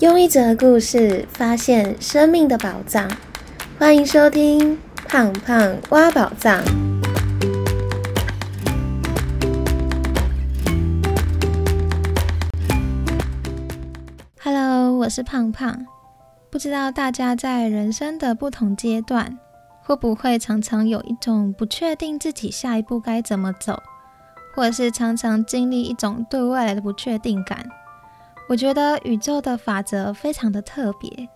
用一则故事发现生命的宝藏，欢迎收听《胖胖挖宝藏》。Hello，我是胖胖。不知道大家在人生的不同阶段，会不会常常有一种不确定自己下一步该怎么走，或者是常常经历一种对未来的不确定感？我觉得宇宙的法则非常的特别，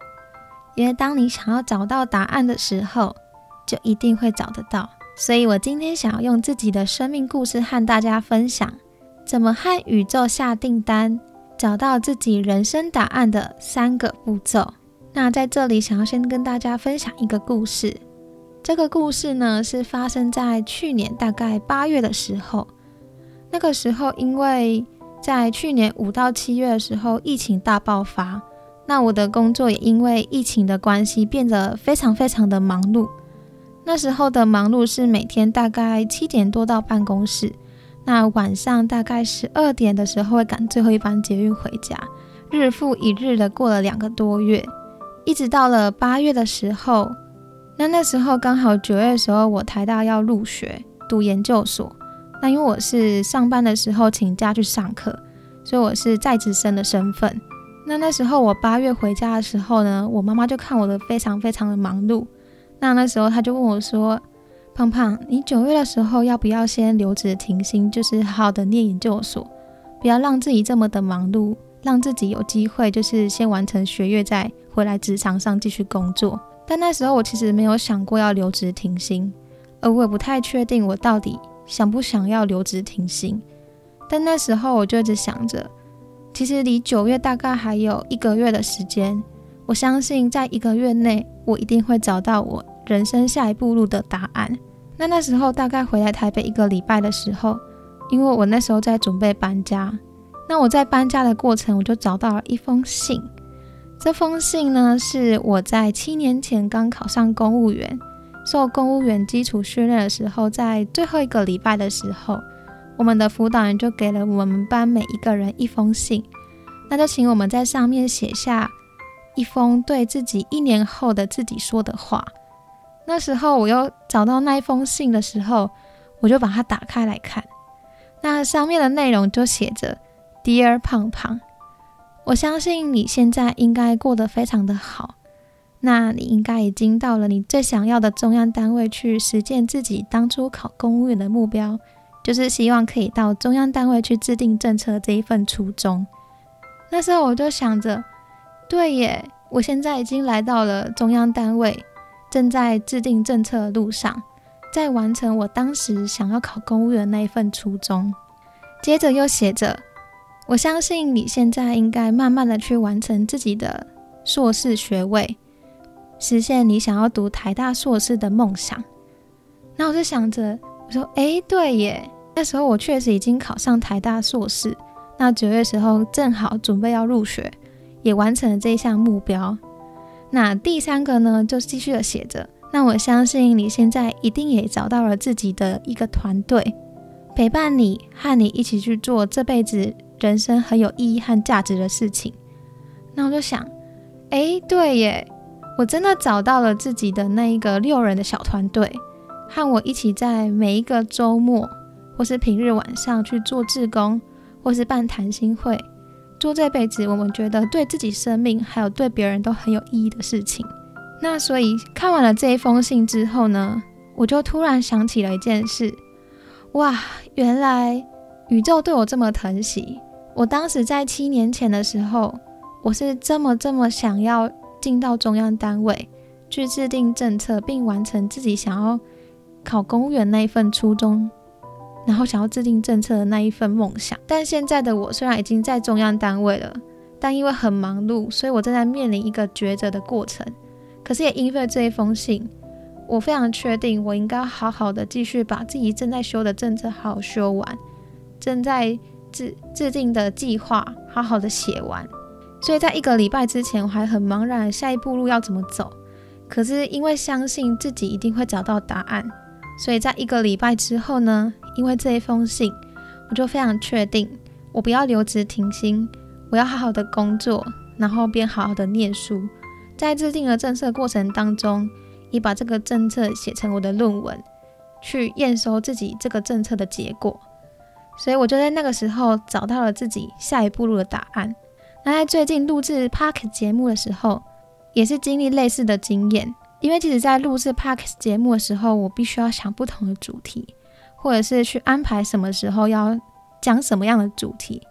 因为当你想要找到答案的时候，就一定会找得到。所以我今天想要用自己的生命故事和大家分享，怎么和宇宙下订单，找到自己人生答案的三个步骤。那在这里，想要先跟大家分享一个故事。这个故事呢，是发生在去年大概八月的时候。那个时候，因为在去年五到七月的时候，疫情大爆发，那我的工作也因为疫情的关系变得非常非常的忙碌。那时候的忙碌是每天大概七点多到办公室，那晚上大概十二点的时候会赶最后一班捷运回家，日复一日的过了两个多月，一直到了八月的时候，那那时候刚好九月的时候，我台大要入学读研究所。那因为我是上班的时候请假去上课，所以我是在职生的身份。那那时候我八月回家的时候呢，我妈妈就看我的非常非常的忙碌。那那时候她就问我说：“胖胖，你九月的时候要不要先留职停薪，就是好好的念研究所，不要让自己这么的忙碌，让自己有机会就是先完成学业，再回来职场上继续工作。”但那时候我其实没有想过要留职停薪，而我也不太确定我到底。想不想要留职停薪？但那时候我就一直想着，其实离九月大概还有一个月的时间。我相信在一个月内，我一定会找到我人生下一步路的答案。那那时候大概回来台北一个礼拜的时候，因为我那时候在准备搬家，那我在搬家的过程，我就找到了一封信。这封信呢，是我在七年前刚考上公务员。受公务员基础训练的时候，在最后一个礼拜的时候，我们的辅导员就给了我们班每一个人一封信，那就请我们在上面写下一封对自己一年后的自己说的话。那时候我又找到那一封信的时候，我就把它打开来看，那上面的内容就写着：“Dear 胖胖，我相信你现在应该过得非常的好。”那你应该已经到了你最想要的中央单位去实践自己当初考公务员的目标，就是希望可以到中央单位去制定政策这一份初衷。那时候我就想着，对耶，我现在已经来到了中央单位，正在制定政策的路上，在完成我当时想要考公务员那一份初衷。接着又写着，我相信你现在应该慢慢的去完成自己的硕士学位。实现你想要读台大硕士的梦想。那我就想着，我说，哎，对耶，那时候我确实已经考上台大硕士。那九月时候正好准备要入学，也完成了这一项目标。那第三个呢，就继续的写着。那我相信你现在一定也找到了自己的一个团队，陪伴你和你一起去做这辈子人生很有意义和价值的事情。那我就想，哎，对耶。我真的找到了自己的那一个六人的小团队，和我一起在每一个周末或是平日晚上去做志工，或是办谈心会，做这辈子我们觉得对自己生命还有对别人都很有意义的事情。那所以看完了这一封信之后呢，我就突然想起了一件事，哇，原来宇宙对我这么疼惜。我当时在七年前的时候，我是这么这么想要。进到中央单位去制定政策，并完成自己想要考公务员那一份初衷，然后想要制定政策的那一份梦想。但现在的我虽然已经在中央单位了，但因为很忙碌，所以我正在面临一个抉择的过程。可是也因为这一封信，我非常确定我应该好好的继续把自己正在修的政策好好修完，正在制制定的计划好好的写完。所以在一个礼拜之前，我还很茫然，下一步路要怎么走。可是因为相信自己一定会找到答案，所以在一个礼拜之后呢，因为这一封信，我就非常确定，我不要留职停薪，我要好好的工作，然后边好好的念书，在制定了政策过程当中，也把这个政策写成我的论文，去验收自己这个政策的结果。所以我就在那个时候找到了自己下一步路的答案。那在最近录制 Park 节目的时候，也是经历类似的经验。因为其实，在录制 Park 节目的时候，我必须要想不同的主题，或者是去安排什么时候要讲什么样的主题。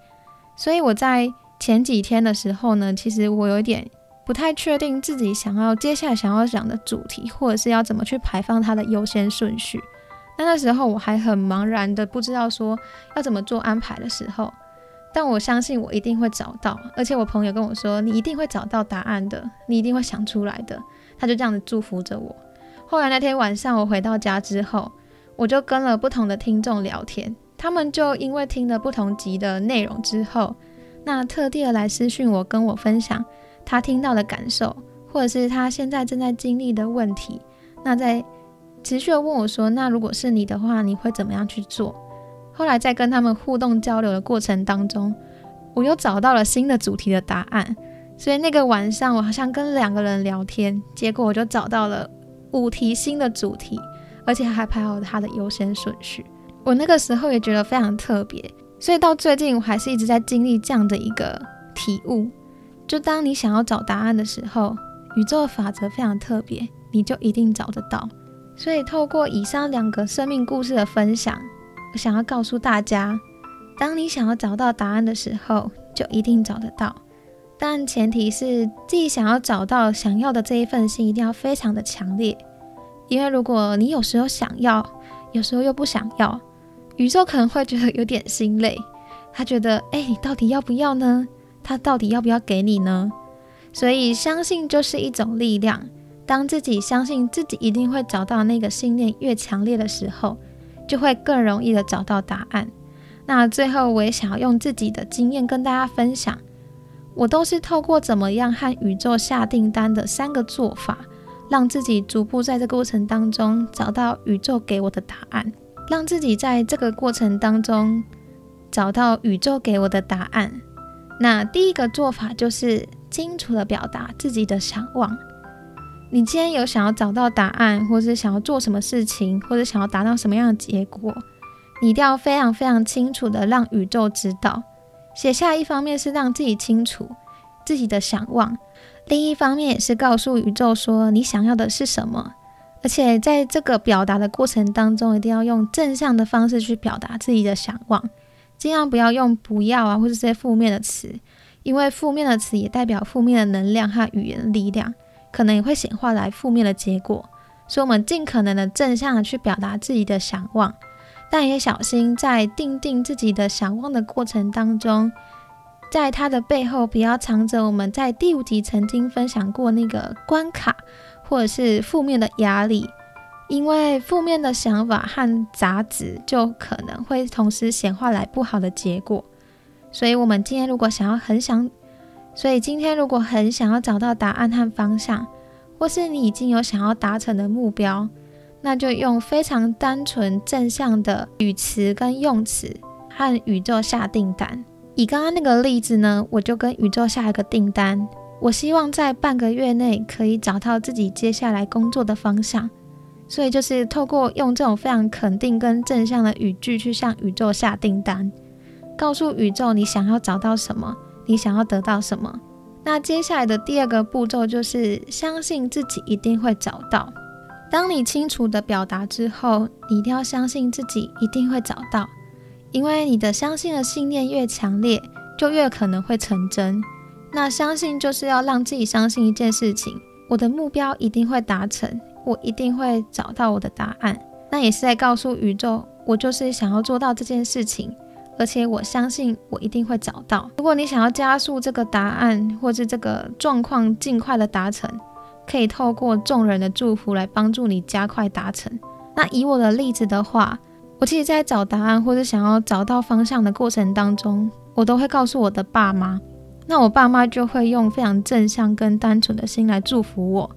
所以我在前几天的时候呢，其实我有点不太确定自己想要接下来想要讲的主题，或者是要怎么去排放它的优先顺序。那那时候我还很茫然的，不知道说要怎么做安排的时候。但我相信我一定会找到，而且我朋友跟我说，你一定会找到答案的，你一定会想出来的。他就这样子祝福着我。后来那天晚上我回到家之后，我就跟了不同的听众聊天，他们就因为听了不同集的内容之后，那特地的来私讯我，跟我分享他听到的感受，或者是他现在正在经历的问题。那在持续的问我说，那如果是你的话，你会怎么样去做？后来在跟他们互动交流的过程当中，我又找到了新的主题的答案。所以那个晚上，我好像跟两个人聊天，结果我就找到了五题新的主题，而且还排好它的优先顺序。我那个时候也觉得非常特别。所以到最近，我还是一直在经历这样的一个体悟：就当你想要找答案的时候，宇宙的法则非常特别，你就一定找得到。所以透过以上两个生命故事的分享。我想要告诉大家，当你想要找到答案的时候，就一定找得到。但前提是自己想要找到想要的这一份心一定要非常的强烈。因为如果你有时候想要，有时候又不想要，宇宙可能会觉得有点心累。他觉得，哎，你到底要不要呢？他到底要不要给你呢？所以，相信就是一种力量。当自己相信自己一定会找到那个信念越强烈的时候。就会更容易的找到答案。那最后，我也想要用自己的经验跟大家分享，我都是透过怎么样和宇宙下订单的三个做法，让自己逐步在这个过程当中找到宇宙给我的答案，让自己在这个过程当中找到宇宙给我的答案。那第一个做法就是清楚的表达自己的想望。你今天有想要找到答案，或是想要做什么事情，或者想要达到什么样的结果，你一定要非常非常清楚的让宇宙知道。写下一方面是让自己清楚自己的想望，另一方面也是告诉宇宙说你想要的是什么。而且在这个表达的过程当中，一定要用正向的方式去表达自己的想望，尽量不要用不要啊，或者这些负面的词，因为负面的词也代表负面的能量和语言力量。可能也会显化来负面的结果，所以我们尽可能的正向的去表达自己的想望，但也小心在定定自己的想望的过程当中，在它的背后不要藏着我们在第五集曾经分享过那个关卡，或者是负面的压力，因为负面的想法和杂质就可能会同时显化来不好的结果，所以我们今天如果想要很想。所以今天，如果很想要找到答案和方向，或是你已经有想要达成的目标，那就用非常单纯正向的语词跟用词，和宇宙下订单。以刚刚那个例子呢，我就跟宇宙下一个订单，我希望在半个月内可以找到自己接下来工作的方向。所以就是透过用这种非常肯定跟正向的语句去向宇宙下订单，告诉宇宙你想要找到什么。你想要得到什么？那接下来的第二个步骤就是相信自己一定会找到。当你清楚的表达之后，你一定要相信自己一定会找到，因为你的相信的信念越强烈，就越可能会成真。那相信就是要让自己相信一件事情：我的目标一定会达成，我一定会找到我的答案。那也是在告诉宇宙，我就是想要做到这件事情。而且我相信我一定会找到。如果你想要加速这个答案，或是这个状况尽快的达成，可以透过众人的祝福来帮助你加快达成。那以我的例子的话，我其实在找答案或者想要找到方向的过程当中，我都会告诉我的爸妈。那我爸妈就会用非常正向跟单纯的心来祝福我，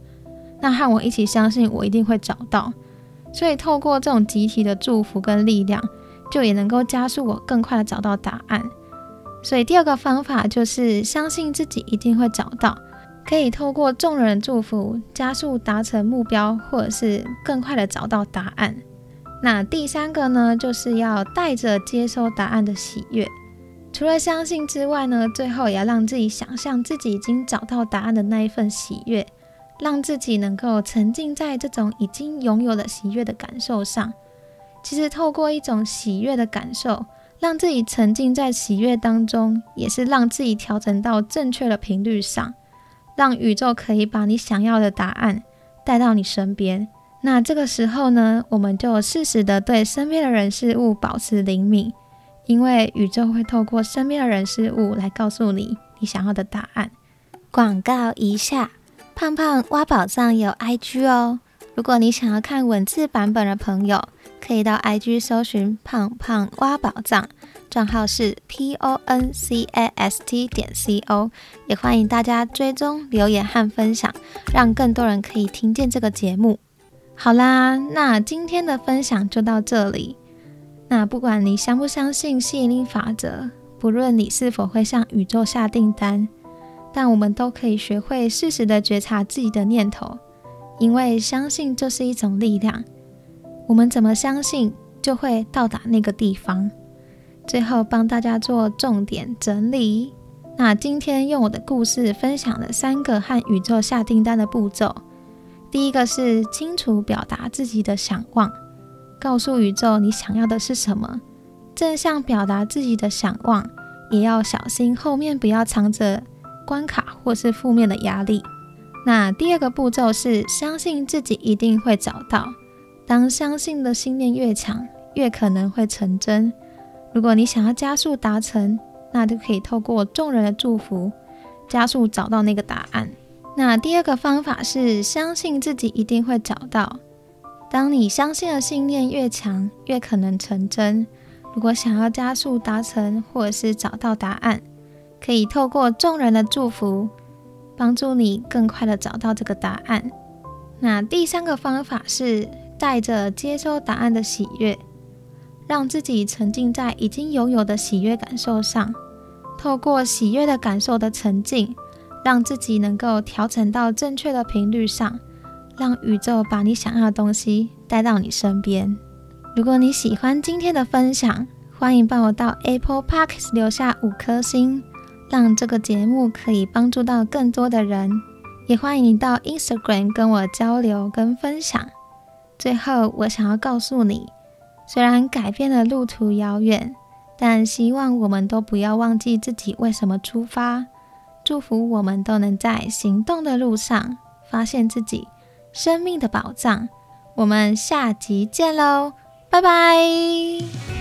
那和我一起相信我一定会找到。所以透过这种集体的祝福跟力量。就也能够加速我更快的找到答案，所以第二个方法就是相信自己一定会找到，可以透过众人的祝福加速达成目标，或者是更快的找到答案。那第三个呢，就是要带着接收答案的喜悦。除了相信之外呢，最后也要让自己想象自己已经找到答案的那一份喜悦，让自己能够沉浸在这种已经拥有的喜悦的感受上。其实透过一种喜悦的感受。让自己沉浸在喜悦当中，也是让自己调整到正确的频率上，让宇宙可以把你想要的答案带到你身边。那这个时候呢，我们就适时的对身边的人事物保持灵敏，因为宇宙会透过身边的人事物来告诉你你想要的答案。广告一下，胖胖挖宝藏有 IG 哦，如果你想要看文字版本的朋友。可以到 IG 搜寻“胖胖挖宝藏”，账号是 P O N C A S T 点 C O，也欢迎大家追踪、留言和分享，让更多人可以听见这个节目。好啦，那今天的分享就到这里。那不管你相不相信吸引力法则，不论你是否会向宇宙下订单，但我们都可以学会适时的觉察自己的念头，因为相信就是一种力量。我们怎么相信，就会到达那个地方。最后帮大家做重点整理。那今天用我的故事分享了三个和宇宙下订单的步骤。第一个是清楚表达自己的想望，告诉宇宙你想要的是什么。正向表达自己的想望，也要小心后面不要藏着关卡或是负面的压力。那第二个步骤是相信自己一定会找到。当相信的信念越强，越可能会成真。如果你想要加速达成，那就可以透过众人的祝福，加速找到那个答案。那第二个方法是相信自己一定会找到。当你相信的信念越强，越可能成真。如果想要加速达成，或者是找到答案，可以透过众人的祝福，帮助你更快的找到这个答案。那第三个方法是。带着接收答案的喜悦，让自己沉浸在已经拥有的喜悦感受上。透过喜悦的感受的沉浸，让自己能够调整到正确的频率上，让宇宙把你想要的东西带到你身边。如果你喜欢今天的分享，欢迎帮我到 Apple Parks 留下五颗星，让这个节目可以帮助到更多的人。也欢迎你到 Instagram 跟我交流跟分享。最后，我想要告诉你，虽然改变的路途遥远，但希望我们都不要忘记自己为什么出发。祝福我们都能在行动的路上发现自己生命的宝藏。我们下集见喽，拜拜。